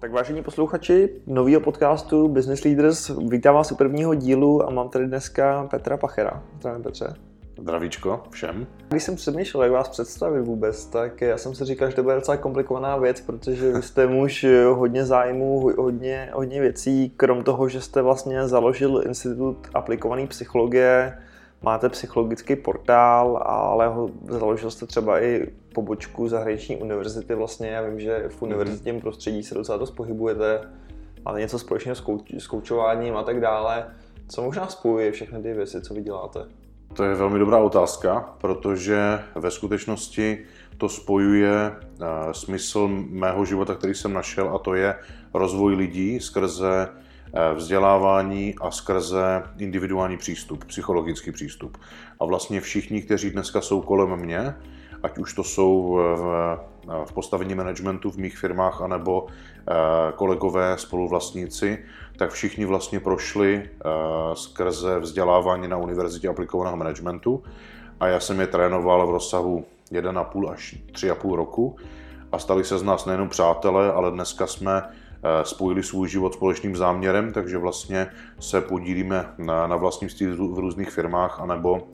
Tak vážení posluchači nového podcastu Business Leaders, vítám vás u prvního dílu a mám tady dneska Petra Pachera. Zdravím Petře. Zdravíčko všem. Když jsem přemýšlel, jak vás představit vůbec, tak já jsem si říkal, že to bude docela komplikovaná věc, protože vy jste muž hodně zájmů, hodně, hodně věcí, krom toho, že jste vlastně založil Institut aplikované psychologie, máte psychologický portál, ale ho, založil jste třeba i pobočku zahraniční univerzity vlastně. Já vím, že v univerzitním mhm. prostředí se docela dost pohybujete, máte něco společného s, kouč, s koučováním a tak dále. Co možná spojuje všechny ty věci, co vy děláte? To je velmi dobrá otázka, protože ve skutečnosti to spojuje uh, smysl mého života, který jsem našel, a to je rozvoj lidí skrze Eh, vzdělávání a skrze individuální přístup, psychologický přístup. A vlastně všichni, kteří dneska jsou kolem mě, ať už to jsou v, v postavení managementu v mých firmách, anebo eh, kolegové, spoluvlastníci, tak všichni vlastně prošli eh, skrze vzdělávání na Univerzitě aplikovaného managementu a já jsem je trénoval v rozsahu 1,5 až 3,5 roku a stali se z nás nejenom přátelé, ale dneska jsme Eh, spojili svůj život společným záměrem, takže vlastně se podílíme na, na vlastnictví v různých firmách, anebo,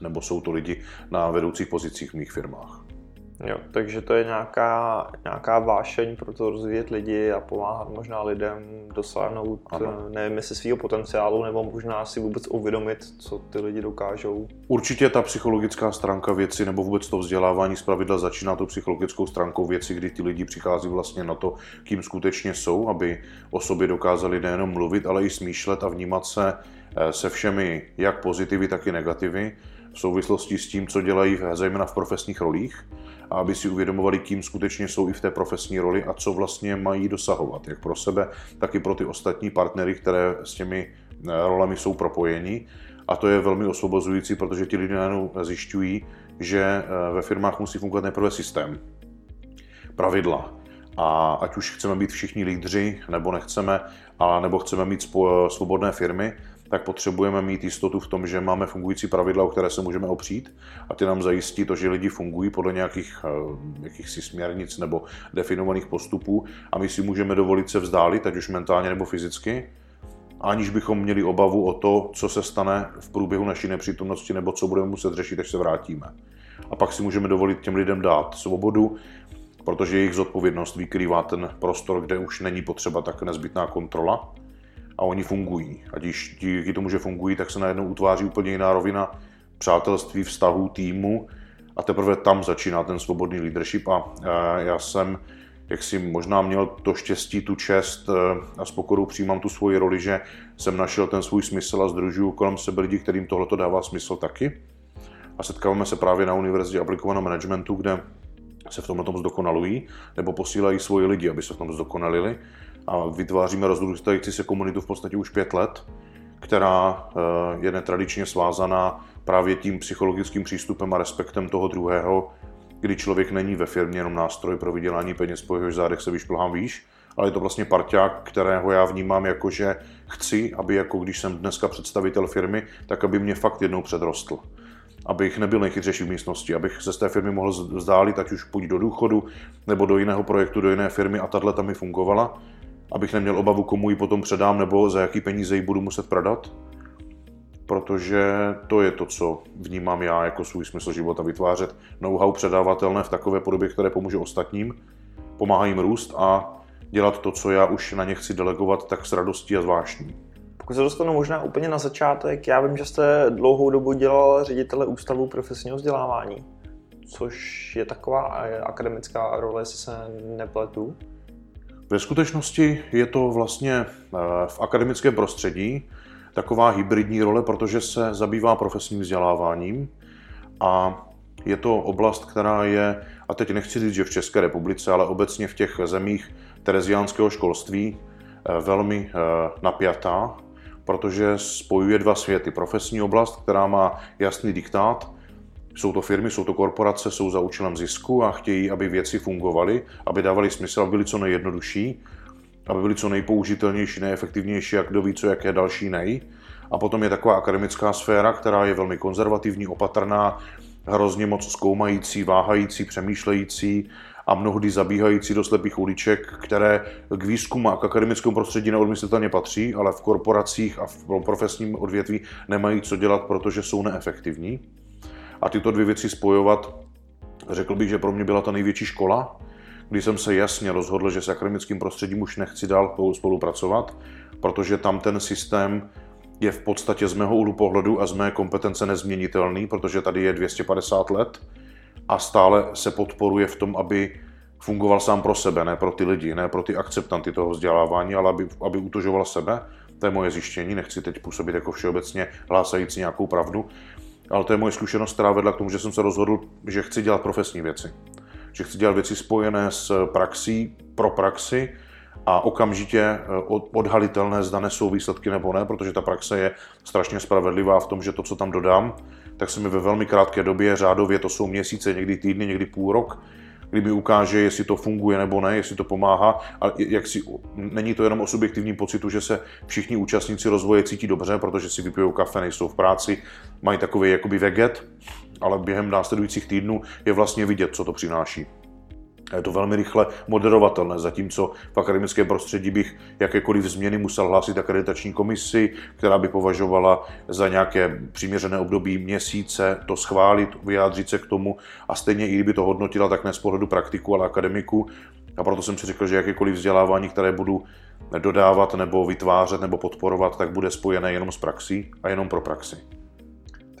nebo jsou to lidi na vedoucích pozicích v mých firmách. Jo, takže to je nějaká, nějaká vášeň pro to rozvíjet lidi a pomáhat možná lidem dosáhnout, ano. Eh, nevím, jestli svého potenciálu, nebo možná si vůbec uvědomit, co ty lidi dokážou. Určitě ta psychologická stránka věci, nebo vůbec to vzdělávání z pravidla začíná tou psychologickou stránkou věci, kdy ty lidi přichází vlastně na to, kým skutečně jsou, aby o sobě dokázali nejenom mluvit, ale i smýšlet a vnímat se eh, se všemi jak pozitivy, tak i negativy v souvislosti s tím, co dělají zejména v profesních rolích a aby si uvědomovali, kým skutečně jsou i v té profesní roli a co vlastně mají dosahovat, jak pro sebe, tak i pro ty ostatní partnery, které s těmi eh, rolemi jsou propojeni. A to je velmi osvobozující, protože ti lidé najednou zjišťují, že eh, ve firmách musí fungovat nejprve systém, pravidla. A ať už chceme být všichni lídři, nebo nechceme, a nebo chceme mít svobodné firmy, tak potřebujeme mít jistotu v tom, že máme fungující pravidla, o které se můžeme opřít a ty nám zajistí to, že lidi fungují podle nějakých eh, jakýchsi směrnic nebo definovaných postupů a my si můžeme dovolit se vzdálit, ať už mentálně nebo fyzicky, aniž bychom měli obavu o to, co se stane v průběhu naší nepřítomnosti nebo co budeme muset řešit, až se vrátíme. A pak si můžeme dovolit těm lidem dát svobodu, protože jejich zodpovědnost vykrývá ten prostor, kde už není potřeba tak nezbytná kontrola a oni fungují. A když díky tomu, že fungují, tak se najednou utváří úplně jiná rovina přátelství, vztahů, týmu a teprve tam začíná ten svobodný leadership a já jsem jak si možná měl to štěstí, tu čest e, a s pokorou přijímám tu svoji roli, že jsem našel ten svůj smysl a združuju kolem sebe lidi, kterým tohle dává smysl taky. A setkáváme se právě na Univerzitě aplikovaného managementu, kde se v tomhle tom zdokonalují, nebo posílají svoji lidi, aby se v tom zdokonalili a vytváříme rozrůstající se komunitu v podstatě už pět let, která eh, je netradičně svázaná právě tím psychologickým přístupem a respektem toho druhého, kdy člověk není ve firmě jenom nástroj pro vydělání peněz, po jehož zádech se vyšplhám výš, ale je to vlastně parťák, kterého já vnímám jako, že chci, aby jako když jsem dneska představitel firmy, tak aby mě fakt jednou předrostl. Abych nebyl nejchytřejší v místnosti, abych se z té firmy mohl vzdálit, ať už půjď do důchodu, nebo do jiného projektu, do jiné firmy a tahle tam mi fungovala abych neměl obavu, komu ji potom předám nebo za jaký peníze ji budu muset prodat. Protože to je to, co vnímám já jako svůj smysl života, vytvářet know-how předávatelné v takové podobě, které pomůže ostatním, pomáhá jim růst a dělat to, co já už na ně chci delegovat, tak s radostí a zvláštní. Pokud se dostanu možná úplně na začátek, já vím, že jste dlouhou dobu dělal ředitele Ústavu profesního vzdělávání, což je taková akademická role, jestli se nepletu. Ve skutečnosti je to vlastně eh, v akademickém prostředí taková hybridní role, protože se zabývá profesním vzděláváním a je to oblast, která je, a teď nechci říct, že v České republice, ale obecně v těch zemích tereziánského školství eh, velmi eh, napjatá, protože spojuje dva světy. Profesní oblast, která má jasný diktát, jsou to firmy, jsou to korporace, jsou za účelem zisku a chtějí, aby věci fungovaly, aby dávaly smysl, aby byly co nejjednodušší, aby byly co nejpoužitelnější, nejefektivnější, jak kdo ví, co jaké další nej. A potom je taková akademická sféra, která je velmi konzervativní, opatrná, hrozně moc zkoumající, váhající, přemýšlející a mnohdy zabíhající do slepých uliček, které k výzkumu a k akademickému prostředí neodmyslitelně patří, ale v korporacích a v profesním odvětví nemají co dělat, protože jsou neefektivní. A tyto dvě věci spojovat, řekl bych, že pro mě byla ta největší škola, kdy jsem se jasně rozhodl, že s akademickým prostředím už nechci dál spolupracovat, protože tam ten systém je v podstatě z mého úhlu pohledu a z mé kompetence nezměnitelný, protože tady je 250 let a stále se podporuje v tom, aby fungoval sám pro sebe, ne pro ty lidi, ne pro ty akceptanty toho vzdělávání, ale aby, aby utožoval sebe. To je moje zjištění, nechci teď působit jako všeobecně hlásající nějakou pravdu, ale to je moje zkušenost, která vedla k tomu, že jsem se rozhodl, že chci dělat profesní věci. Že chci dělat věci spojené s praxí, pro praxi a okamžitě eh, odhalitelné, zda nesou výsledky nebo ne, protože ta praxe je strašně spravedlivá v tom, že to, co tam dodám, tak se mi ve velmi krátké době, řádově to jsou měsíce, někdy týdny, někdy půl rok, kdyby ukáže, jestli to funguje nebo ne, jestli to pomáhá. A jak si, není to jenom o subjektivním pocitu, že se všichni účastníci rozvoje cítí dobře, protože si vypijou kafe, nejsou v práci, mají takový jakoby veget, ale během následujících týdnů je vlastně vidět, co to přináší. Je to velmi rychle moderovatelné, zatímco v akademickém prostředí bych jakékoliv změny musel hlásit akreditační komisi, která by považovala za nějaké přiměřené období měsíce to schválit, vyjádřit se k tomu a stejně i kdyby to hodnotila, tak ne z pohledu praktiku, ale akademiku. A proto jsem si řekl, že jakékoliv vzdělávání, které budu dodávat nebo vytvářet nebo podporovat, tak bude spojené jenom s praxí a jenom pro praxi.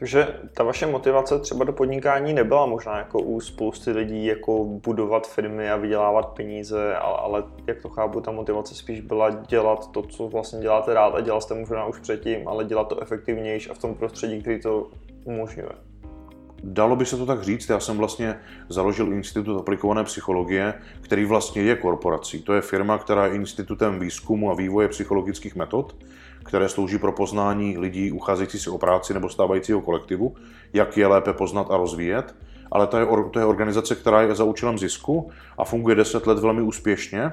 Takže ta vaše motivace třeba do podnikání nebyla možná jako u spousty lidí jako budovat firmy a vydělávat peníze, ale, ale jak to chápu, ta motivace spíš byla dělat to, co vlastně děláte rád a dělal jste možná už předtím, ale dělat to efektivnější a v tom prostředí, který to umožňuje. Dalo by se to tak říct, já jsem vlastně založil Institut aplikované psychologie, který vlastně je korporací. To je firma, která je institutem výzkumu a vývoje psychologických metod které slouží pro poznání lidí ucházející se o práci nebo stávajícího kolektivu, jak je lépe poznat a rozvíjet. Ale to je, to je organizace, která je za účelem zisku a funguje 10 let velmi úspěšně.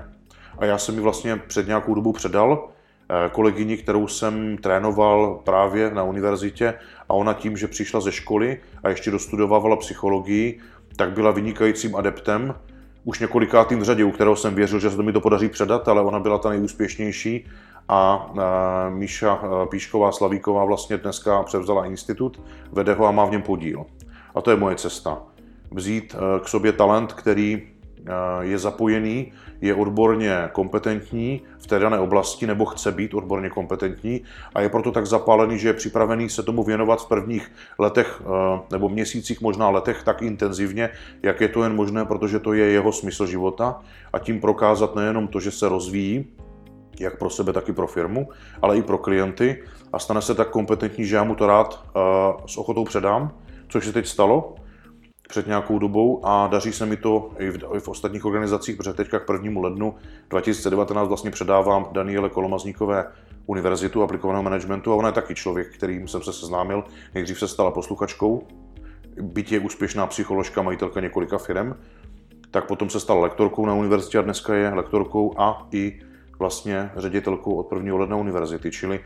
A já jsem mi vlastně před nějakou dobu předal eh, kolegyni, kterou jsem trénoval právě na univerzitě a ona tím, že přišla ze školy a ještě dostudovala psychologii, tak byla vynikajícím adeptem, už několikátým v řadě, u kterého jsem věřil, že se to mi to podaří předat, ale ona byla ta nejúspěšnější a Míša Píšková Slavíková vlastně dneska převzala institut, vede ho a má v něm podíl. A to je moje cesta. Vzít e, k sobě talent, který e, je zapojený, je odborně kompetentní v té dané oblasti nebo chce být odborně kompetentní a je proto tak zapálený, že je připravený se tomu věnovat v prvních letech e, nebo měsících, možná letech tak intenzivně, jak je to jen možné, protože to je jeho smysl života a tím prokázat nejenom to, že se rozvíjí, jak pro sebe, tak i pro firmu, ale i pro klienty a stane se tak kompetentní, že já mu to rád uh, s ochotou předám, což se teď stalo před nějakou dobou a daří se mi to i v, i v ostatních organizacích, protože teďka k 1. lednu 2019 vlastně předávám Daniele Kolomazníkové univerzitu aplikovaného managementu a ona je taky člověk, kterým jsem se seznámil. Nejdřív se stala posluchačkou, byť je úspěšná psycholožka, majitelka několika firm, tak potom se stala lektorkou na univerzitě a dneska je lektorkou a i vlastně ředitelkou od 1. ledna univerzity. Čili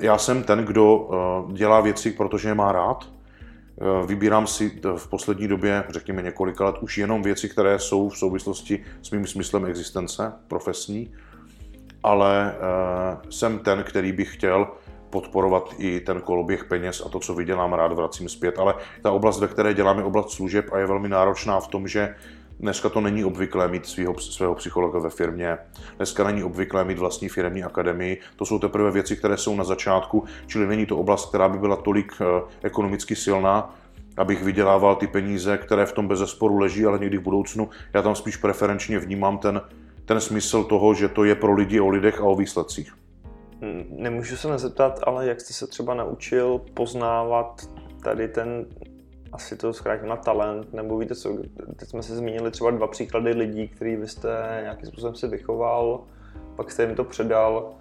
já jsem ten, kdo eh, dělá věci, protože je má rád. Eh, vybírám si v poslední době, řekněme několika let, už jenom věci, které jsou v souvislosti s mým smyslem existence profesní, ale eh, jsem ten, který bych chtěl podporovat i ten koloběh peněz a to, co vydělám, rád vracím zpět. Ale ta oblast, ve které dělám, je oblast služeb a je velmi náročná v tom, že Dneska to není obvyklé mít svého, svého psychologa ve firmě, dneska není obvyklé mít vlastní firmní akademii. To jsou teprve věci, které jsou na začátku, čili není to oblast, která by byla tolik eh, ekonomicky silná, abych vydělával ty peníze, které v tom bezesporu leží, ale někdy v budoucnu. Já tam spíš preferenčně vnímám ten, ten smysl toho, že to je pro lidi o lidech a o výsledcích. Hmm, nemůžu se nezeptat, ale jak jste se třeba naučil poznávat tady ten asi to zkrátím na talent, nebo víte co, teď jsme si zmínili třeba dva příklady lidí, který vy jste nějakým způsobem si vychoval, pak jste jim to předal,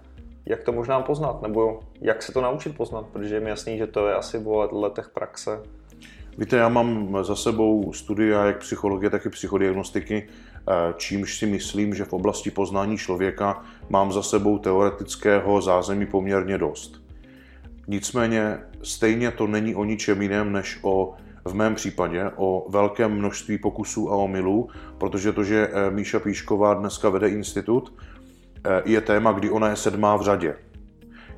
jak to možná poznat, nebo jak se to naučit poznat, protože je mi jasný, že to je asi o letech praxe. Víte, já mám za sebou studia jak psychologie, tak i psychodiagnostiky, eh, čímž si myslím, že v oblasti poznání člověka mám za sebou teoretického zázemí poměrně dost. Nicméně stejně to není o ničem jiném než o v mém případě o velkém množství pokusů a omylů, protože to, že eh, Míša Píšková dneska vede institut, eh, je téma, kdy ona je sedmá v řadě.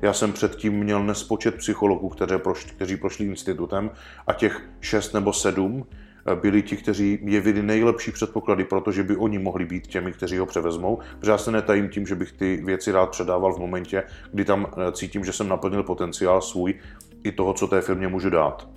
Já jsem předtím měl nespočet psychologů, kteří prošli, kteří prošli institutem a těch šest nebo sedm eh, byli ti, kteří jevili nejlepší předpoklady, protože by oni mohli být těmi, kteří ho převezmou. Protože já se netajím tím, že bych ty věci rád předával v momentě, kdy tam cítím, že jsem naplnil potenciál svůj i toho, co té firmě můžu dát.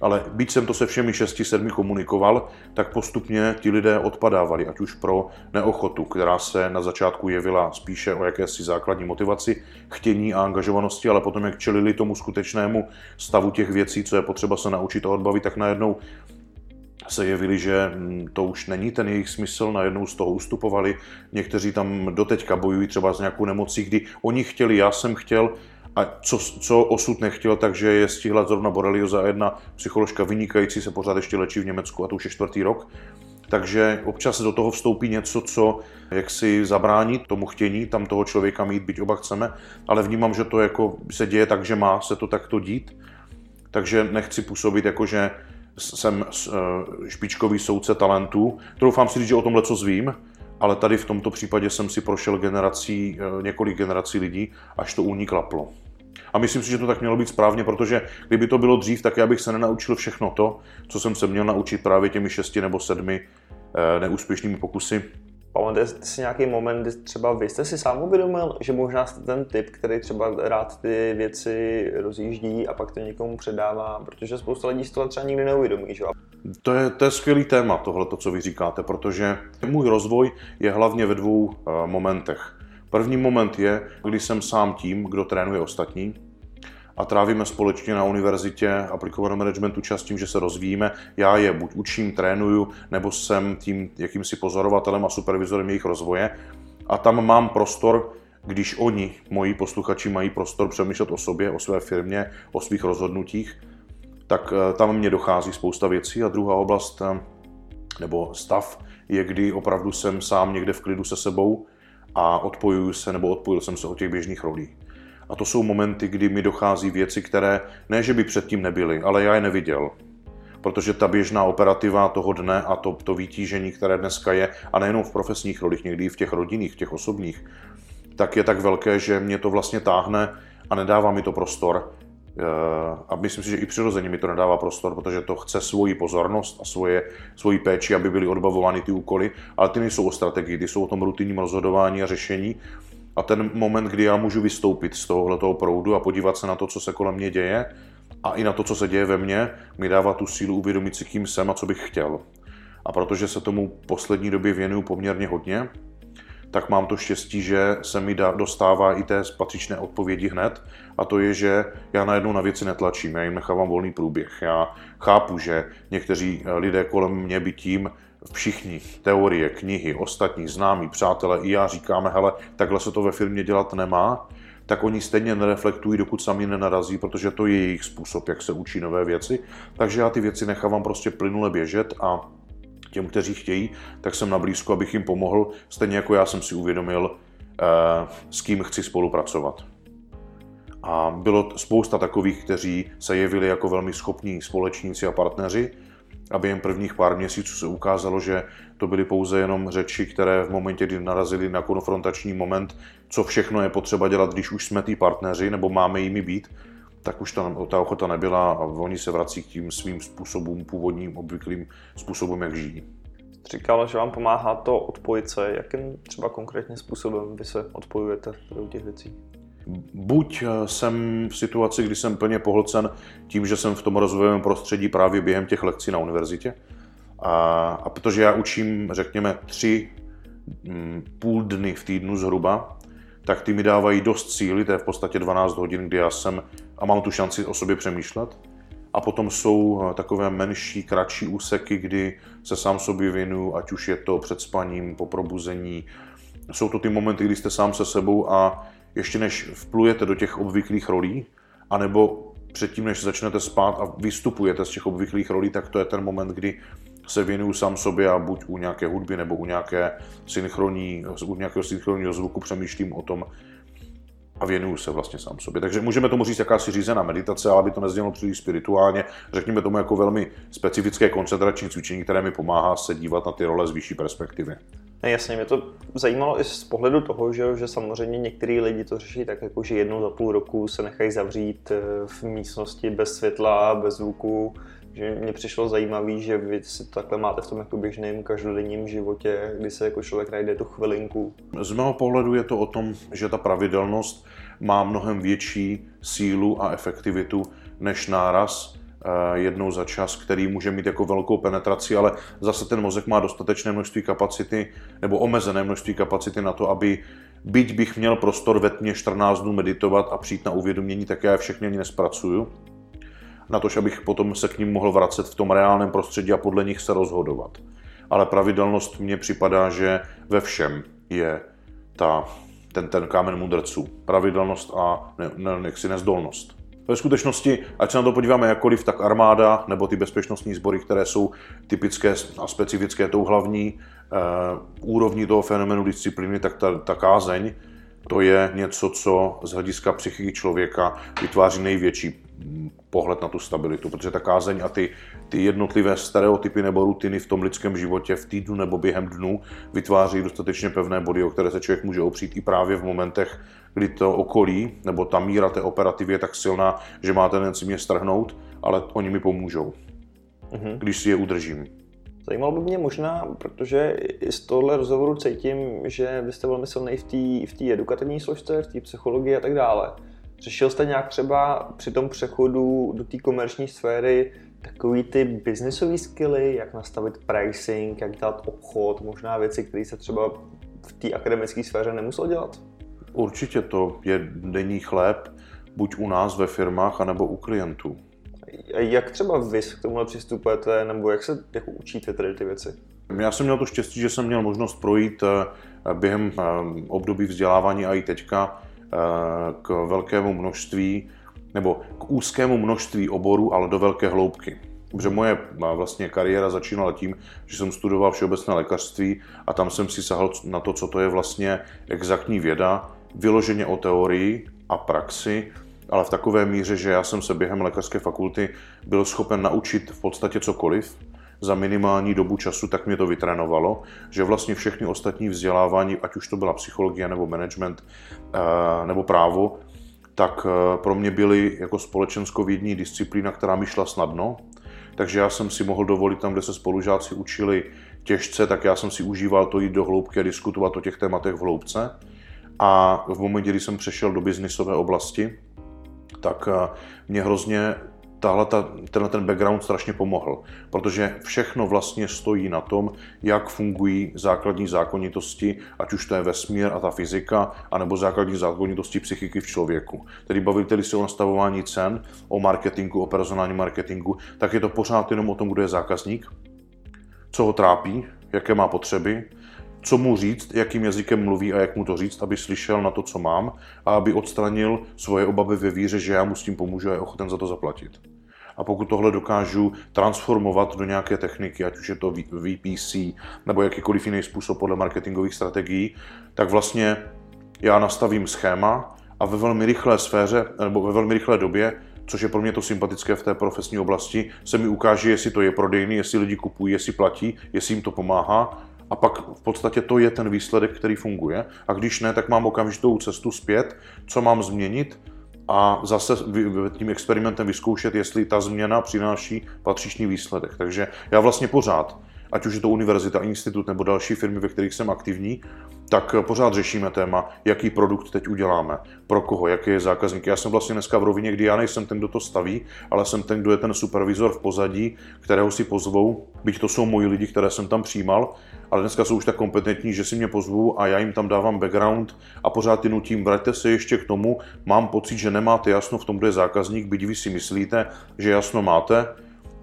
Ale byť jsem to se všemi šesti, sedmi komunikoval, tak postupně ti lidé odpadávali, ať už pro neochotu, která se na začátku jevila spíše o jakési základní motivaci, chtění a angažovanosti, ale potom, jak čelili tomu skutečnému stavu těch věcí, co je potřeba se naučit a odbavit, tak najednou se jevili, že hm, to už není ten jejich smysl, najednou z toho ustupovali. Někteří tam doteďka bojují třeba s nějakou nemocí, kdy oni chtěli, já jsem chtěl, a co, co osud nechtěl, takže je stihla zrovna borelioza jedna psycholožka vynikající se pořád ještě léčí v Německu a to už je čtvrtý rok. Takže občas do toho vstoupí něco, co jak si zabrání tomu chtění tam toho člověka mít, byť oba chceme, ale vnímám, že to jako se děje tak, že má se to takto dít. Takže nechci působit jako, že jsem eh, špičkový soudce talentů. Doufám si říct, že o tomhle co zvím, ale tady v tomto případě jsem si prošel generací, eh, několik generací lidí, až to u ní klaplo. A myslím si, že to tak mělo být správně, protože kdyby to bylo dřív, tak já bych se nenaučil všechno to, co jsem se měl naučit právě těmi šesti nebo sedmi eh, neúspěšnými pokusy. Pamatujete si nějaký moment, kdy třeba vy jste si sám uvědomil, že možná jste ten typ, který třeba rád ty věci rozjíždí a pak to někomu předává, protože spousta lidí si to třeba nikdy neuvědomí, že? To je, to je skvělý téma, tohle, co vy říkáte, protože můj rozvoj je hlavně ve dvou uh, momentech. První moment je, kdy jsem sám tím, kdo trénuje ostatní a trávíme společně na univerzitě aplikovaného managementu čas tím, že se rozvíjíme. Já je buď učím, trénuju, nebo jsem tím jakýmsi pozorovatelem a supervizorem jejich rozvoje. A tam mám prostor, když oni, moji posluchači, mají prostor přemýšlet o sobě, o své firmě, o svých rozhodnutích, tak eh, tam mě dochází spousta věcí. A druhá oblast, eh, nebo stav, je, kdy opravdu jsem sám někde v klidu se sebou a odpojuju se, nebo odpojil jsem se od těch běžných rolí. A to jsou momenty, kdy mi dochází věci, které ne, že by předtím nebyly, ale já je neviděl. Protože ta běžná operativa toho dne a to, to vytížení, které dneska je, a nejenom v profesních rolích, někdy i v těch rodinných, v těch osobních, tak je tak velké, že mě to vlastně táhne a nedává mi to prostor. Eh, a myslím si, že i přirozeně mi to nedává prostor, protože to chce svoji pozornost a svoje, svoji péči, aby byly odbavovány ty úkoly, ale ty nejsou o strategii, ty jsou o tom rutinním rozhodování a řešení a ten moment, kdy já můžu vystoupit z tohoto proudu a podívat se na to, co se kolem mě děje a i na to, co se děje ve mně, mi dává tu sílu uvědomit si, kým jsem a co bych chtěl. A protože se tomu poslední době věnuju poměrně hodně, tak mám to štěstí, že se mi dostává i té patřičné odpovědi hned. A to je, že já najednou na věci netlačím, já jim nechávám volný průběh. Já chápu, že někteří lidé kolem mě by tím všichni, teorie, knihy, ostatní známí, přátelé i já říkáme, hele, takhle se to ve firmě dělat nemá, tak oni stejně nereflektují, dokud sami nenarazí, protože to je jejich způsob, jak se učí nové věci. Takže já ty věci nechávám prostě plynule běžet a těm, kteří chtějí, tak jsem na blízku, abych jim pomohl, stejně jako já jsem si uvědomil, eh, s kým chci spolupracovat. A bylo spousta takových, kteří se jevili jako velmi schopní společníci a partneři, a během prvních pár měsíců se ukázalo, že to byly pouze jenom řeči, které v momentě, kdy narazili na konfrontační moment, co všechno je potřeba dělat, když už jsme tí partneři, nebo máme jimi být, tak už ta, ta ochota nebyla a oni se vrací k tím svým způsobům, původním, obvyklým způsobům, jak žijí. Říkal, že vám pomáhá to odpojit se. Jakým třeba konkrétním způsobem vy se odpojujete do těch věcí? Buď eh, jsem v situaci, kdy jsem plně pohlcen tím, že jsem v tom rozvojovém prostředí právě během těch lekcí na univerzitě. A, a protože já učím, řekněme, tři mm, půl dny v týdnu zhruba, tak ty mi dávají dost síly, to je v podstatě 12 hodin, kdy já jsem a mám tu šanci o sobě přemýšlet. A potom jsou eh, takové menší, kratší úseky, kdy se sám sobě věnuju, ať už je to před spaním, po probuzení. Jsou to ty momenty, kdy jste sám se sebou a ještě než vplujete do těch obvyklých rolí, anebo předtím, než začnete spát a vystupujete z těch obvyklých rolí, tak to je ten moment, kdy se věnuju sám sobě a buď u nějaké hudby nebo u, nějaké synchronní, u nějakého synchronního zvuku přemýšlím o tom, a věnuju se vlastně sám sobě. Takže můžeme tomu říct jakási řízená meditace, ale aby to neznělo příliš spirituálně. Řekněme tomu jako velmi specifické koncentrační cvičení, které mi pomáhá se dívat na ty role z vyšší perspektivy. Jasně, mě to zajímalo i z pohledu toho, že, že samozřejmě některý lidi to řeší tak, jako že jednou za půl roku se nechají zavřít eh, v místnosti bez světla, bez zvuku, že mě přišlo zajímavé, že vy si to takhle máte v tom jako běžném každodenním životě, kdy se jako člověk najde tu chvilinku. Z mého pohledu je to o tom, že ta pravidelnost má mnohem větší sílu a efektivitu než náraz jednou za čas, který může mít jako velkou penetraci, ale zase ten mozek má dostatečné množství kapacity nebo omezené množství kapacity na to, aby byť bych měl prostor ve tmě 14 dnů meditovat a přijít na uvědomění, tak já všechny ani nespracuju na to, abych potom se k ním mohl vracet v tom reálném prostředí a podle nich se rozhodovat. Ale pravidelnost mně připadá, že ve všem je ta, ten, ten kámen mudrců. Pravidelnost a ne, ne, jaksi nezdolnost. Ve skutečnosti, ať se na to podíváme jakkoliv, tak armáda nebo ty bezpečnostní sbory, které jsou typické a specifické tou hlavní eh, úrovní toho fenomenu disciplíny, tak ta, ta kázeň, to je něco, co z hlediska psychiky člověka vytváří největší pohled na tu stabilitu, protože ta kázeň a ty, ty jednotlivé stereotypy nebo rutiny v tom lidském životě v týdnu nebo během dnu vytváří dostatečně pevné body, o které se člověk může opřít i právě v momentech, kdy to okolí nebo ta míra té operativy je tak silná, že má tendenci mě strhnout, ale oni mi pomůžou, mm-hmm. když si je udržím. Zajímalo by mě možná, protože i z tohle rozhovoru cítím, že vy jste velmi silný v té v edukativní složce, v té psychologii a tak dále. Řešil jste nějak třeba při tom přechodu do té komerční sféry takový ty businessové skilly, jak nastavit pricing, jak dělat obchod, možná věci, které se třeba v té akademické sféře nemusel dělat? Určitě to je denní chléb, buď u nás ve firmách, anebo u klientů. A jak třeba vy k tomuhle přistupujete, nebo jak se jako učíte tady ty věci? Já jsem měl to štěstí, že jsem měl možnost projít eh, během eh, období vzdělávání a i teďka Eh, k velkému množství nebo k úzkému množství oborů, ale do velké hloubky. Protože moje vlastně kariéra začínala tím, že jsem studoval všeobecné lékařství a tam jsem si sahal na to, co to je vlastně exaktní věda, vyloženě o teorii a praxi, ale v takové míře, že já jsem se během lékařské fakulty byl schopen naučit v podstatě cokoliv za minimální dobu času, tak mě to vytrénovalo, že vlastně všechny ostatní vzdělávání, ať už to byla psychologie nebo management eh, nebo právo, tak eh, pro mě byly jako společenskovědní disciplína, která mi šla snadno. Takže já jsem si mohl dovolit tam, kde se spolužáci učili těžce, tak já jsem si užíval to jít do hloubky a diskutovat o těch tématech v hloubce. A v momentě, kdy jsem přešel do biznisové oblasti, tak eh, mě hrozně tahle, ta, tenhle ten background strašně pomohl, protože všechno vlastně stojí na tom, jak fungují základní zákonitosti, ať už to je vesmír a ta fyzika, anebo základní zákonitosti psychiky v člověku. Tedy bavíte se o nastavování cen, o marketingu, o personálním marketingu, tak je to pořád jenom o tom, kdo je zákazník, co ho trápí, jaké má potřeby, co mu říct, jakým jazykem mluví a jak mu to říct, aby slyšel na to, co mám a aby odstranil svoje obavy ve víře, že já mu s tím pomůžu a je ochoten za to zaplatit. A pokud tohle dokážu transformovat do nějaké techniky, ať už je to VPC nebo jakýkoliv jiný způsob podle marketingových strategií, tak vlastně já nastavím schéma a ve velmi rychlé sféře nebo ve velmi rychlé době což je pro mě to sympatické v té profesní oblasti, se mi ukáže, jestli to je prodejný, jestli lidi kupují, jestli platí, jestli jim to pomáhá a pak v podstatě to je ten výsledek, který funguje. A když ne, tak mám okamžitou cestu zpět, co mám změnit a zase tím experimentem vyzkoušet, jestli ta změna přináší patřičný výsledek. Takže já vlastně pořád, ať už je to univerzita, institut nebo další firmy, ve kterých jsem aktivní, tak pořád řešíme téma, jaký produkt teď uděláme, pro koho, jaký je zákazník. Já jsem vlastně dneska v rovině, kdy já nejsem ten, kdo to staví, ale jsem ten, kdo je ten supervizor v pozadí, kterého si pozvou, byť to jsou moji lidi, které jsem tam přijímal, ale dneska jsou už tak kompetentní, že si mě pozvou a já jim tam dávám background a pořád ty nutím, vraťte se ještě k tomu, mám pocit, že nemáte jasno v tom, kdo je zákazník, byť vy si myslíte, že jasno máte,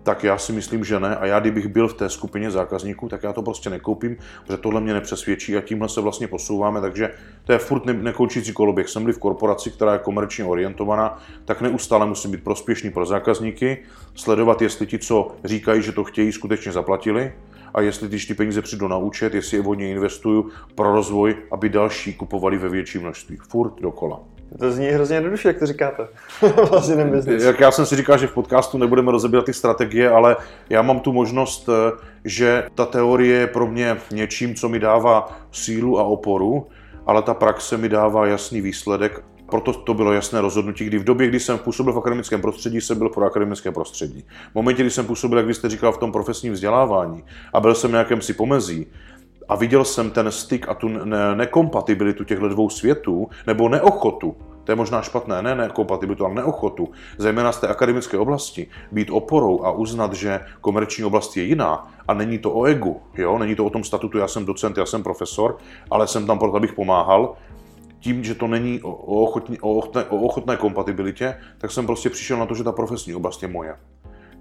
tak já si myslím, že ne. A já, kdybych byl v té skupině zákazníků, tak já to prostě nekoupím, protože tohle mě nepřesvědčí a tímhle se vlastně posouváme. Takže to je furt nekončící koloběh. Jsem-li v korporaci, která je komerčně orientovaná, tak neustále musím být prospěšný pro zákazníky, sledovat, jestli ti, co říkají, že to chtějí, skutečně zaplatili a jestli když ty peníze přijdou na účet, jestli je o investuju pro rozvoj, aby další kupovali ve větší množství. Furt dokola. To zní hrozně jednoduše, jak to říkáte. vlastně Jak já jsem si říkal, že v podcastu nebudeme rozebírat ty strategie, ale já mám tu možnost, eh, že ta teorie je pro mě něčím, co mi dává sílu a oporu, ale ta praxe mi dává jasný výsledek proto to bylo jasné rozhodnutí, kdy v době, kdy jsem působil v akademickém prostředí, jsem byl pro akademické prostředí. V momentě, kdy jsem působil, jak vy jste říkal, v tom profesním vzdělávání a byl jsem nějakém si pomezí, a viděl jsem ten styk a tu nekompatibilitu těchto dvou světů, nebo neochotu, to je možná špatné, ne nekompatibilitu, ale neochotu, zejména z té akademické oblasti, být oporou a uznat, že komerční oblast je jiná a není to o egu, jo? není to o tom statutu, já jsem docent, já jsem profesor, ale jsem tam proto, abych pomáhal, tím, že to není o, ochotní, o, ochotné, o ochotné kompatibilitě, tak jsem prostě přišel na to, že ta profesní oblast je moje.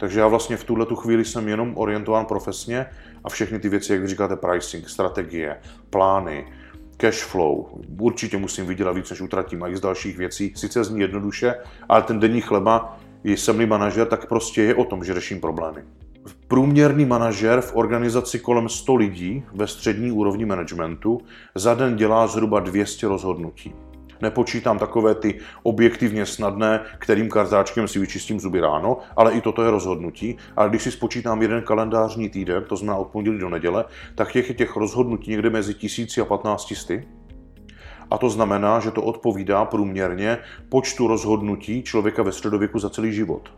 Takže já vlastně v tuhle tu chvíli jsem jenom orientován profesně a všechny ty věci, jak vy říkáte, pricing, strategie, plány, cash flow, určitě musím vydělat víc, než utratím a i z dalších věcí. Sice zní jednoduše, ale ten denní chleba, jsem-li manažer, tak prostě je o tom, že řeším problémy. Průměrný manažer v organizaci kolem 100 lidí ve střední úrovni managementu za den dělá zhruba 200 rozhodnutí. Nepočítám takové ty objektivně snadné, kterým kartáčkem si vyčistím zuby ráno, ale i toto je rozhodnutí. Ale když si spočítám jeden kalendářní týden, to znamená od pondělí do neděle, tak těch je těch rozhodnutí někde mezi 1000 a 1500. A to znamená, že to odpovídá průměrně počtu rozhodnutí člověka ve středověku za celý život.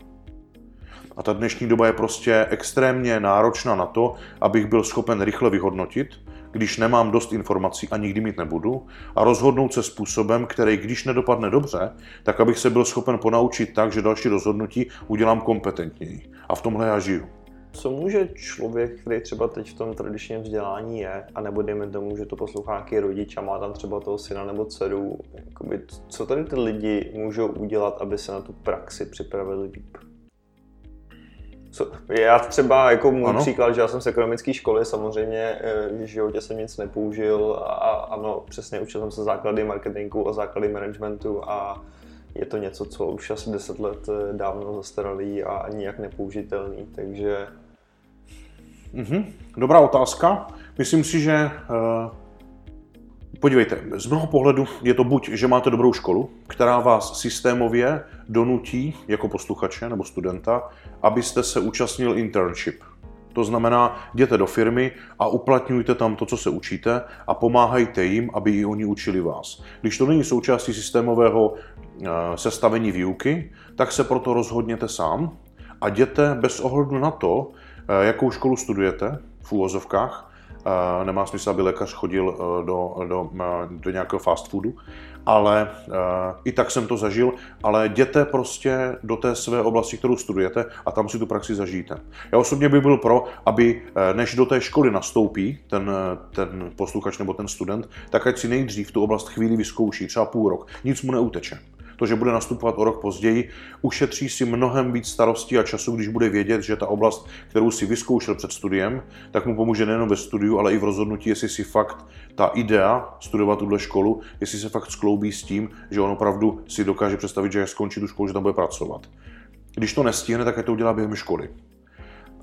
A ta dnešní doba je prostě extrémně náročná na to, abych byl schopen rychle vyhodnotit, když nemám dost informací a nikdy mít nebudu, a rozhodnout se způsobem, který, když nedopadne dobře, tak abych se byl schopen ponaučit tak, že další rozhodnutí udělám kompetentněji. A v tomhle já žiju. Co může člověk, který třeba teď v tom tradičním vzdělání je, a nebo dejme tomu, že to poslouchá nějaký rodič a má tam třeba toho syna nebo dceru, jakoby, co tady ty lidi můžou udělat, aby se na tu praxi připravili líp? Co, já třeba, jako můj ano. příklad, že já jsem z ekonomické školy, samozřejmě eh, v životě jsem nic nepoužil a ano, přesně učil jsem se základy marketingu a základy managementu a je to něco, co už asi 10 let eh, dávno zastaralý a nijak nepoužitelný, takže... Mhm. Dobrá otázka. Myslím si, že uh Podívejte, z mnoho pohledu je to buď, že máte dobrou školu, která vás systémově donutí jako posluchače nebo studenta, abyste se účastnil internship. To znamená, jděte do firmy a uplatňujte tam to, co se učíte a pomáhajte jim, aby i oni učili vás. Když to není součástí systémového eh, sestavení výuky, tak se proto rozhodněte sám a jděte bez ohledu na to, eh, jakou školu studujete v úvozovkách, nemá smysl, aby lékař chodil eh, do, do, eh, do nějakého fast foodu, ale eh, i tak jsem to zažil, ale jděte prostě do té své oblasti, kterou studujete a tam si tu praxi zažijte. Já osobně bych byl pro, aby než do té školy nastoupí ten, ten posluchač nebo ten student, tak ať si nejdřív tu oblast chvíli vyzkouší, třeba půl rok, nic mu neuteče to, že bude nastupovat o rok později, ušetří si mnohem víc starostí a času, když bude vědět, že ta oblast, kterou si vyzkoušel před studiem, tak mu pomůže nejen ve studiu, ale i v rozhodnutí, jestli si fakt ta idea studovat tuhle školu, jestli se fakt skloubí s tím, že on opravdu si dokáže představit, že skončí tu školu, že tam bude pracovat. Když to nestihne, tak je to udělá během školy.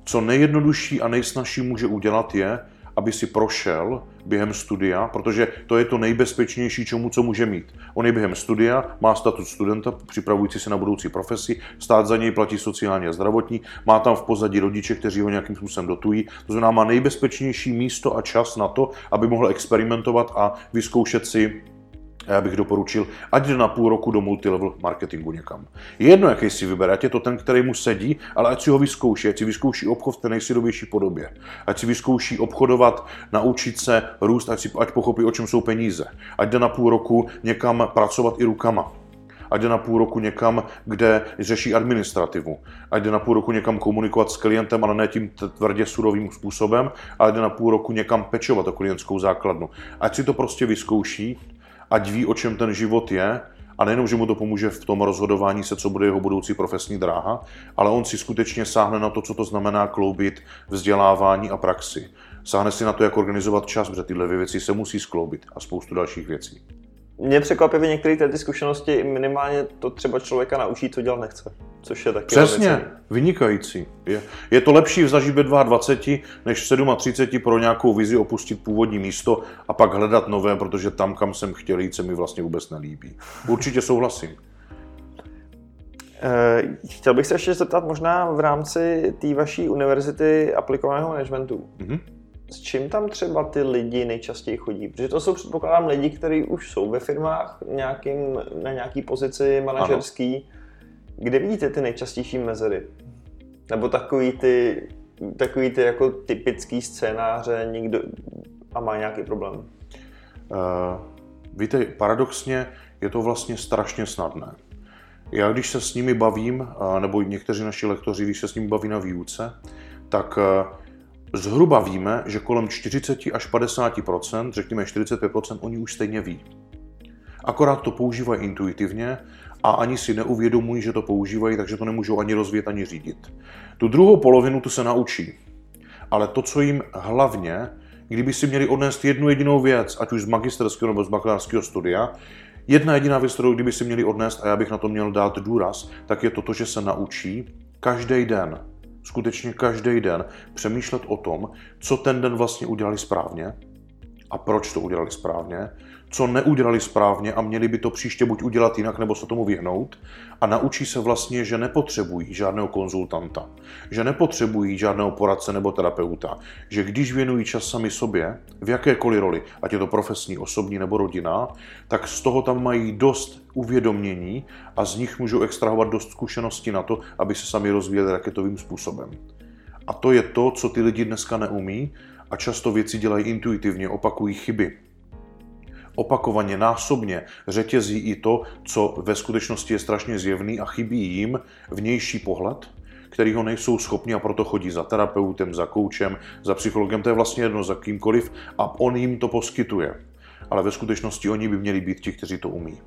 Co nejjednodušší a nejsnažší může udělat je, aby si prošel během studia, protože to je to nejbezpečnější, čemu co může mít. On je během studia, má statut studenta, připravující se na budoucí profesi, stát za něj platí sociálně a zdravotní, má tam v pozadí rodiče, kteří ho nějakým způsobem dotují. To znamená, má nejbezpečnější místo a čas na to, aby mohl experimentovat a vyzkoušet si a já bych doporučil, ať jde na půl roku do multilevel marketingu někam. Je jedno, jaký si vybere, ať je to ten, který mu sedí, ale ať si ho vyzkouší, ať si vyzkouší obchod v té nejsidovější podobě. Ať si vyzkouší obchodovat, naučit se růst, ať, si, ať pochopí, o čem jsou peníze. Ať jde na půl roku někam pracovat i rukama. Ať jde na půl roku někam, kde řeší administrativu. Ať jde na půl roku někam komunikovat s klientem, ale ne tím tvrdě surovým způsobem, ale jde na půl roku někam pečovat o klientskou základnu. Ať si to prostě vyzkouší, ať ví, o čem ten život je, a nejenom, že mu to pomůže v tom rozhodování se, co bude jeho budoucí profesní dráha, ale on si skutečně sáhne na to, co to znamená kloubit vzdělávání a praxi. Sáhne si na to, jak organizovat čas, protože tyhle věci se musí skloubit a spoustu dalších věcí. Mě překvapivě některé ty zkušenosti minimálně to třeba člověka naučí, co dělat nechce. Což je taky Přesně, vynikající. Je, je to lepší v zažíbe 22, než v 37 pro nějakou vizi opustit původní místo a pak hledat nové, protože tam, kam jsem chtěl jít, se mi vlastně vůbec nelíbí. Určitě souhlasím. Eh, chtěl bych se ještě zeptat možná v rámci té vaší univerzity aplikovaného managementu. Mm-hmm. S čím tam třeba ty lidi nejčastěji chodí? Protože to jsou předpokládám lidi, kteří už jsou ve firmách nějakým, na nějaký pozici manažerský. Ano. Kde vidíte ty nejčastější mezery? Nebo takový ty, takový ty jako typický scénáře někdo a má nějaký problém? Uh, víte, paradoxně je to vlastně strašně snadné. Já když se s nimi bavím, nebo někteří naši lektoři, když se s nimi baví na výuce, tak e, zhruba víme, že kolem 40 až 50% řekněme 45% oni už stejně ví. Akorát to používají intuitivně a ani si neuvědomují, že to používají, takže to nemůžou ani rozvíjet, ani řídit. Tu druhou polovinu tu se naučí. Ale to, co jim hlavně, kdyby si měli odnést jednu jedinou věc, ať už z magisterského nebo z bakalářského studia, Jedna jediná věc, kterou kdyby si měli odnést a já bych na to měl dát důraz, tak je to, to že se naučí každý den, skutečně každý den přemýšlet o tom, co ten den vlastně udělali správně a proč to udělali správně co neudělali správně a měli by to příště buď udělat jinak, nebo se tomu vyhnout. A naučí se vlastně, že nepotřebují žádného konzultanta, že nepotřebují žádného poradce nebo terapeuta, že když věnují čas sami sobě, v jakékoliv roli, ať je to profesní, osobní nebo rodina, tak z toho tam mají dost uvědomění a z nich můžou extrahovat dost zkušeností na to, aby se sami rozvíjeli raketovým způsobem. A to je to, co ty lidi dneska neumí a často věci dělají intuitivně, opakují chyby opakovaně, násobně řetězí i to, co ve skutečnosti je strašně zjevný a chybí jim vnější pohled, který ho nejsou schopni a proto chodí za terapeutem, za koučem, za psychologem, to je vlastně jedno za kýmkoliv a on jim to poskytuje. Ale ve skutečnosti oni by měli být ti, kteří to umí.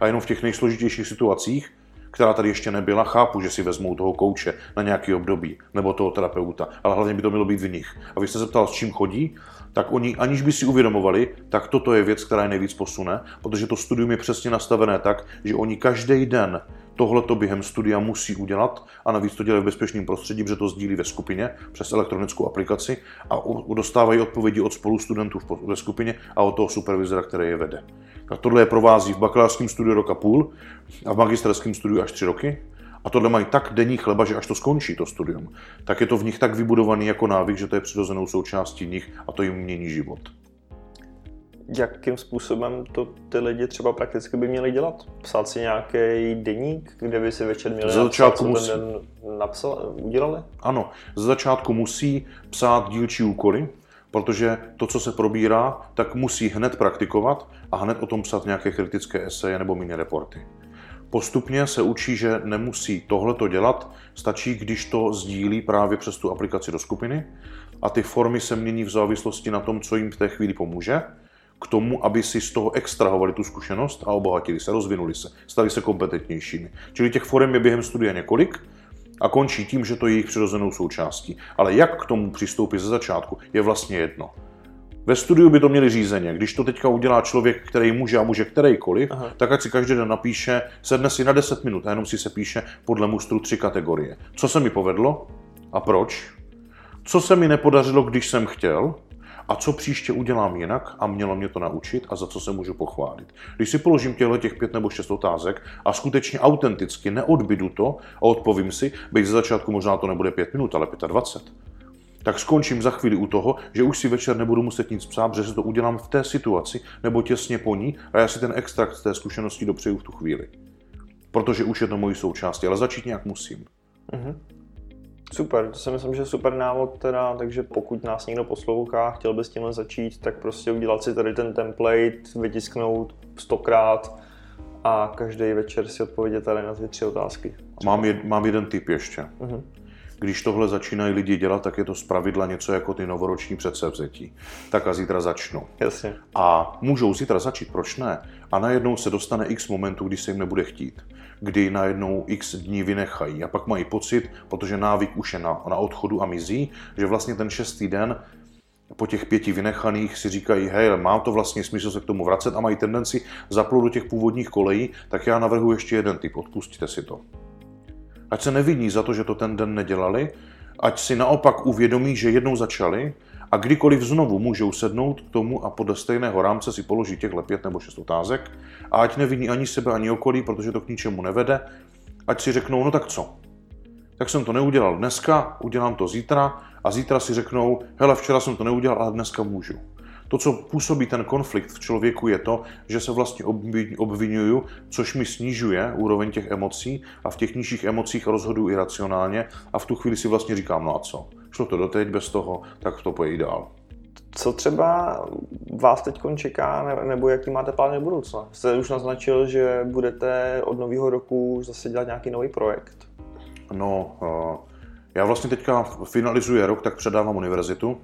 A jenom v těch nejsložitějších situacích, která tady ještě nebyla, chápu, že si vezmou toho kouče na nějaký období, nebo toho terapeuta, ale hlavně by to mělo být v nich. A vy jste se ptal, s čím chodí, tak oni, aniž by si uvědomovali, tak toto je věc, která je nejvíc posune, protože to studium je přesně nastavené tak, že oni každý den tohleto během studia musí udělat a navíc to dělají v bezpečném prostředí, protože to sdílí ve skupině přes elektronickou aplikaci a dostávají odpovědi od spolustudentů ve skupině a od toho supervizora, který je vede. Tak tohle je provází v bakalářském studiu roka půl a v magisterském studiu až tři roky a tohle mají tak denní chleba, že až to skončí, to studium, tak je to v nich tak vybudovaný jako návyk, že to je přirozenou součástí nich a to jim mění život. Jakým způsobem to ty lidi třeba prakticky by měli dělat? Psát si nějaký deník, kde by si večer měli Za začátku napsat, co musí. ten den napsal, udělali? Ano, z začátku musí psát dílčí úkoly, protože to, co se probírá, tak musí hned praktikovat a hned o tom psat nějaké kritické eseje nebo mini reporty. Postupně se učí, že nemusí tohleto dělat, stačí, když to sdílí právě přes tu aplikaci do skupiny a ty formy se mění v závislosti na tom, co jim v té chvíli pomůže, k tomu, aby si z toho extrahovali tu zkušenost a obohatili se, rozvinuli se, stali se kompetentnějšími. Čili těch forem je během studia několik a končí tím, že to je jejich přirozenou součástí. Ale jak k tomu přistoupit ze začátku, je vlastně jedno. Ve studiu by to měli řízeně. Když to teďka udělá člověk, který může a může kterýkoliv, Aha. tak ať si každý den napíše, sedne si na 10 minut a jenom si se píše podle mustru tři kategorie. Co se mi povedlo a proč? Co se mi nepodařilo, když jsem chtěl? A co příště udělám jinak a mělo mě to naučit a za co se můžu pochválit. Když si položím těchto těch pět nebo šest otázek a skutečně autenticky neodbydu to a odpovím si, byť ze začátku možná to nebude pět minut, ale 25, tak skončím za chvíli u toho, že už si večer nebudu muset nic psát, protože se to udělám v té situaci nebo těsně po ní a já si ten extrakt z té zkušenosti dopřeju v tu chvíli. Protože už je to mojí součástí, ale začít nějak musím. Mm-hmm. Super, to si myslím, že je super návod teda, takže pokud nás někdo poslouchá, chtěl by s tímhle začít, tak prostě udělat si tady ten template, vytisknout stokrát a každý večer si odpovědět tady na ty tři otázky. Mám, jed, mám jeden tip ještě. Uh-huh. Když tohle začínají lidi dělat, tak je to zpravidla něco jako ty novoroční předsevzetí. Tak a zítra začnu. Jasně. A můžou zítra začít, proč ne? A najednou se dostane x momentů, kdy se jim nebude chtít. Kdy najednou x dní vynechají a pak mají pocit, protože návyk už je na, na odchodu a mizí, že vlastně ten šestý den po těch pěti vynechaných si říkají, hej, má to vlastně smysl se k tomu vracet a mají tendenci zaplout do těch původních kolejí, tak já navrhuji ještě jeden typ, odpustíte si to. Ať se neviní za to, že to ten den nedělali, ať si naopak uvědomí, že jednou začali a kdykoliv znovu můžou sednout k tomu a podle stejného rámce si položit těchhle pět nebo šest otázek a ať neviní ani sebe, ani okolí, protože to k ničemu nevede, ať si řeknou, no tak co, tak jsem to neudělal dneska, udělám to zítra a zítra si řeknou, hele, včera jsem to neudělal, ale dneska můžu. To, co působí ten konflikt v člověku, je to, že se vlastně obvinuju, což mi snižuje úroveň těch emocí a v těch nižších emocích rozhoduji iracionálně a v tu chvíli si vlastně říkám, no a co? Šlo to doteď bez toho, tak to pojde dál. Co třeba vás teď čeká, nebo jaký máte plány do budoucna? Jste už naznačil, že budete od nového roku zase dělat nějaký nový projekt. No, eh, já vlastně teďka finalizuji rok, tak předávám univerzitu,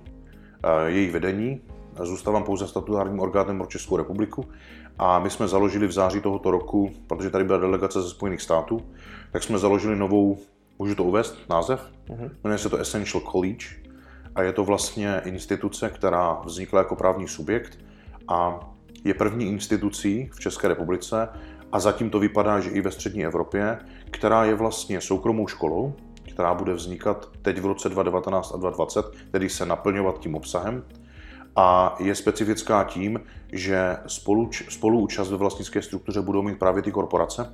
eh, její vedení, zůstávám pouze statutárním orgánem pro Českou republiku a my jsme založili v září tohoto roku, protože tady byla delegace ze Spojených států, tak jsme založili novou, můžu to uvést, název? Uh-huh. Jmenuje se to Essential College a je to vlastně instituce, která vznikla jako právní subjekt a je první institucí v České republice a zatím to vypadá, že i ve střední Evropě, která je vlastně soukromou školou, která bude vznikat teď v roce 2019 a 2020, tedy se naplňovat tím obsahem. A je specifická tím, že spolu, spoluúčast ve vlastnické struktuře budou mít právě ty korporace,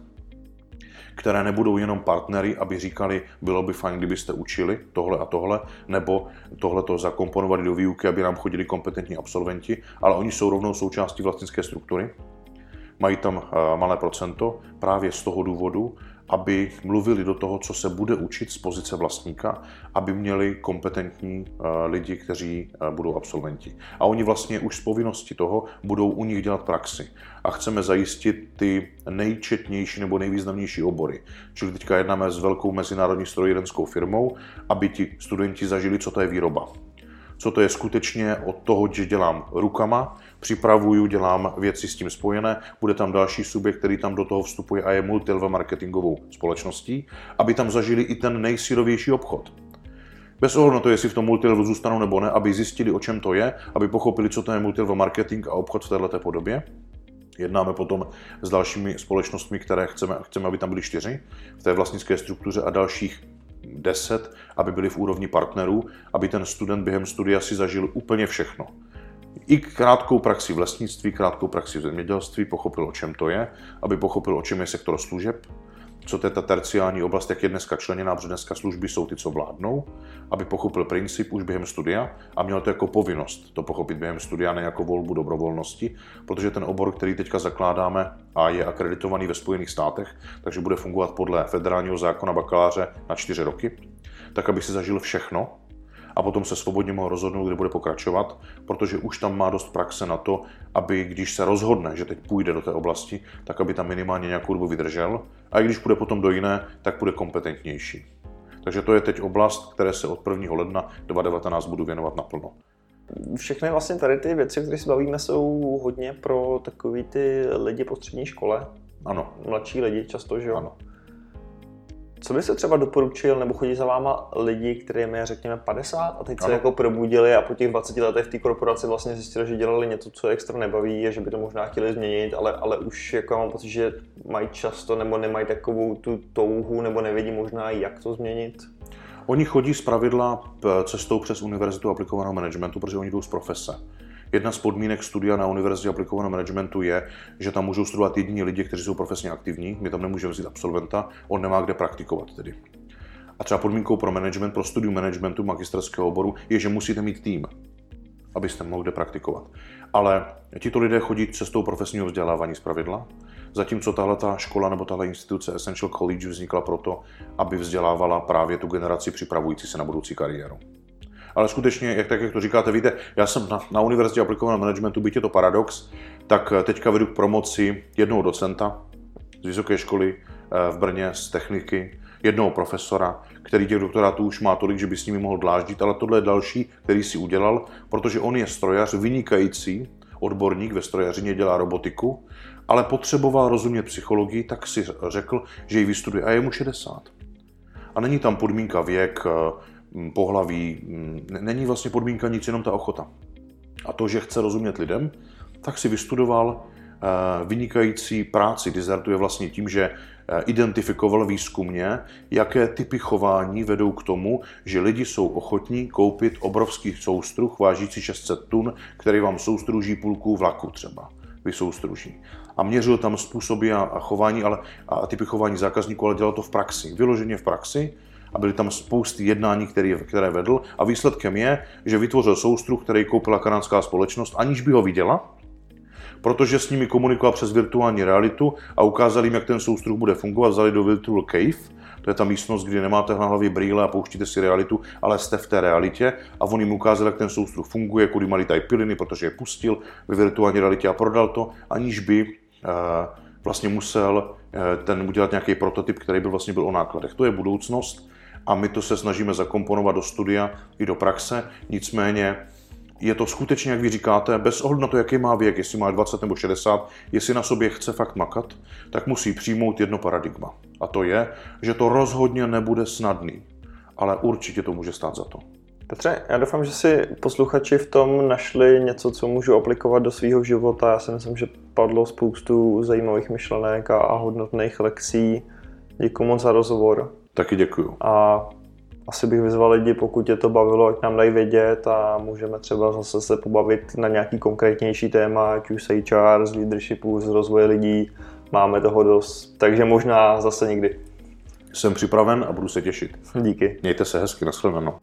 které nebudou jenom partnery, aby říkali, bylo by fajn, kdybyste učili tohle a tohle, nebo tohle to zakomponovali do výuky, aby nám chodili kompetentní absolventi, ale oni jsou rovnou součástí vlastnické struktury. Mají tam eh, malé procento právě z toho důvodu, aby mluvili do toho, co se bude učit z pozice vlastníka, aby měli kompetentní eh, lidi, kteří eh, budou absolventi. A oni vlastně už z povinnosti toho budou u nich dělat praxi. A chceme zajistit ty nejčetnější nebo nejvýznamnější obory. Čili teďka jednáme s velkou mezinárodní strojírenskou firmou, aby ti studenti zažili, co to je výroba co to je skutečně od toho, že dělám rukama, připravuju, dělám věci s tím spojené, bude tam další subjekt, který tam do toho vstupuje a je multilevel marketingovou společností, aby tam zažili i ten nejsírovější obchod. Bez ohledu na to, jestli v tom multilevel zůstanou nebo ne, aby zjistili, o čem to je, aby pochopili, co to je multilevel marketing a obchod v této podobě. Jednáme potom s dalšími společnostmi, které chceme, chceme, aby tam byly čtyři v té vlastnické struktuře a dalších 10, aby byli v úrovni partnerů, aby ten student během studia si zažil úplně všechno. I krátkou praxi v lesnictví, krátkou praxi v zemědělství, pochopil, o čem to je, aby pochopil, o čem je sektor služeb, co to je ta terciální oblast, jak je dneska členěná, protože dneska služby jsou ty, co vládnou, aby pochopil princip už během studia a měl to jako povinnost to pochopit během studia, ne jako volbu dobrovolnosti, protože ten obor, který teďka zakládáme a je akreditovaný ve Spojených státech, takže bude fungovat podle federálního zákona bakaláře na čtyři roky, tak aby si zažil všechno, a potom se svobodně mohl rozhodnout, kde bude pokračovat, protože už tam má dost praxe na to, aby když se rozhodne, že teď půjde do té oblasti, tak aby tam minimálně nějakou dobu vydržel a i když půjde potom do jiné, tak bude kompetentnější. Takže to je teď oblast, které se od 1. ledna 2019 budu věnovat naplno. Všechny vlastně tady ty věci, o kterých se bavíme, jsou hodně pro takový ty lidi po střední škole. Ano. Mladší lidi často, že jo? Ano. Co by se třeba doporučil, nebo chodí za váma lidi, kterým je řekněme 50 a teď se ano. jako probudili a po těch 20 letech v té korporaci vlastně zjistili, že dělali něco, co je extra nebaví a že by to možná chtěli změnit, ale, ale už jako mám pocit, že mají často nebo nemají takovou tu touhu nebo nevědí možná, jak to změnit? Oni chodí z pravidla cestou přes univerzitu aplikovaného managementu, protože oni jdou z profese. Jedna z podmínek studia na Univerzitě aplikovaného managementu je, že tam můžou studovat jediní lidi, kteří jsou profesně aktivní. My tam nemůžeme vzít absolventa, on nemá kde praktikovat tedy. A třeba podmínkou pro management, pro studium managementu magisterského oboru je, že musíte mít tým, abyste mohli kde praktikovat. Ale tito lidé chodí cestou profesního vzdělávání z pravidla, zatímco tahle ta škola nebo tahle instituce Essential College vznikla proto, aby vzdělávala právě tu generaci připravující se na budoucí kariéru ale skutečně, jak tak, jak to říkáte, víte, já jsem na, na univerzitě aplikovaného managementu, byť je to paradox, tak eh, teďka vedu k promoci jednoho docenta z vysoké školy eh, v Brně, z techniky, jednoho profesora, který těch doktorátů už má tolik, že by s nimi mohl dláždit, ale tohle je další, který si udělal, protože on je strojař, vynikající odborník ve strojařině, dělá robotiku, ale potřeboval rozumět psychologii, tak si řekl, že ji vystuduje a je mu 60. A není tam podmínka věk, eh, pohlaví, mm, není vlastně podmínka nic, jenom ta ochota. A to, že chce rozumět lidem, tak si vystudoval eh, vynikající práci. Dizertuje vlastně tím, že eh, identifikoval výzkumně, jaké typy chování vedou k tomu, že lidi jsou ochotní koupit obrovský soustruh vážící 600 tun, který vám soustruží půlku vlaku třeba vysoustruží. A měřil tam způsoby a chování ale, a typy chování zákazníků, ale dělal to v praxi. Vyloženě v praxi a byly tam spousty jednání, které, které vedl. A výsledkem je, že vytvořil soustruh, který koupila kanadská společnost, aniž by ho viděla, protože s nimi komunikoval přes virtuální realitu a ukázali jim, jak ten soustruh bude fungovat, vzali do Virtual Cave, to je ta místnost, kde nemáte na hlavě brýle a pouštíte si realitu, ale jste v té realitě. A on jim ukázal, jak ten soustruh funguje, kudy malý tady piliny, protože je pustil ve virtuální realitě a prodal to, aniž by uh, vlastně musel uh, ten udělat nějaký prototyp, který by vlastně byl o nákladech. To je budoucnost a my to se snažíme zakomponovat do studia i do praxe, nicméně je to skutečně, jak vy říkáte, bez ohledu na to, jaký má věk, jestli má 20 nebo 60, jestli na sobě chce fakt makat, tak musí přijmout jedno paradigma. A to je, že to rozhodně nebude snadný, ale určitě to může stát za to. Petře, já doufám, že si posluchači v tom našli něco, co můžu aplikovat do svého života. Já si myslím, že padlo spoustu zajímavých myšlenek a hodnotných lekcí. Děkuji moc za rozhovor. Taky děkuju. A asi bych vyzval lidi, pokud tě to bavilo, ať nám dají vědět a můžeme třeba zase se pobavit na nějaký konkrétnější téma, ať už z HR, z leadershipu, z rozvoje lidí. Máme toho dost, takže možná zase někdy. Jsem připraven a budu se těšit. Díky. Mějte se hezky, nashledanou.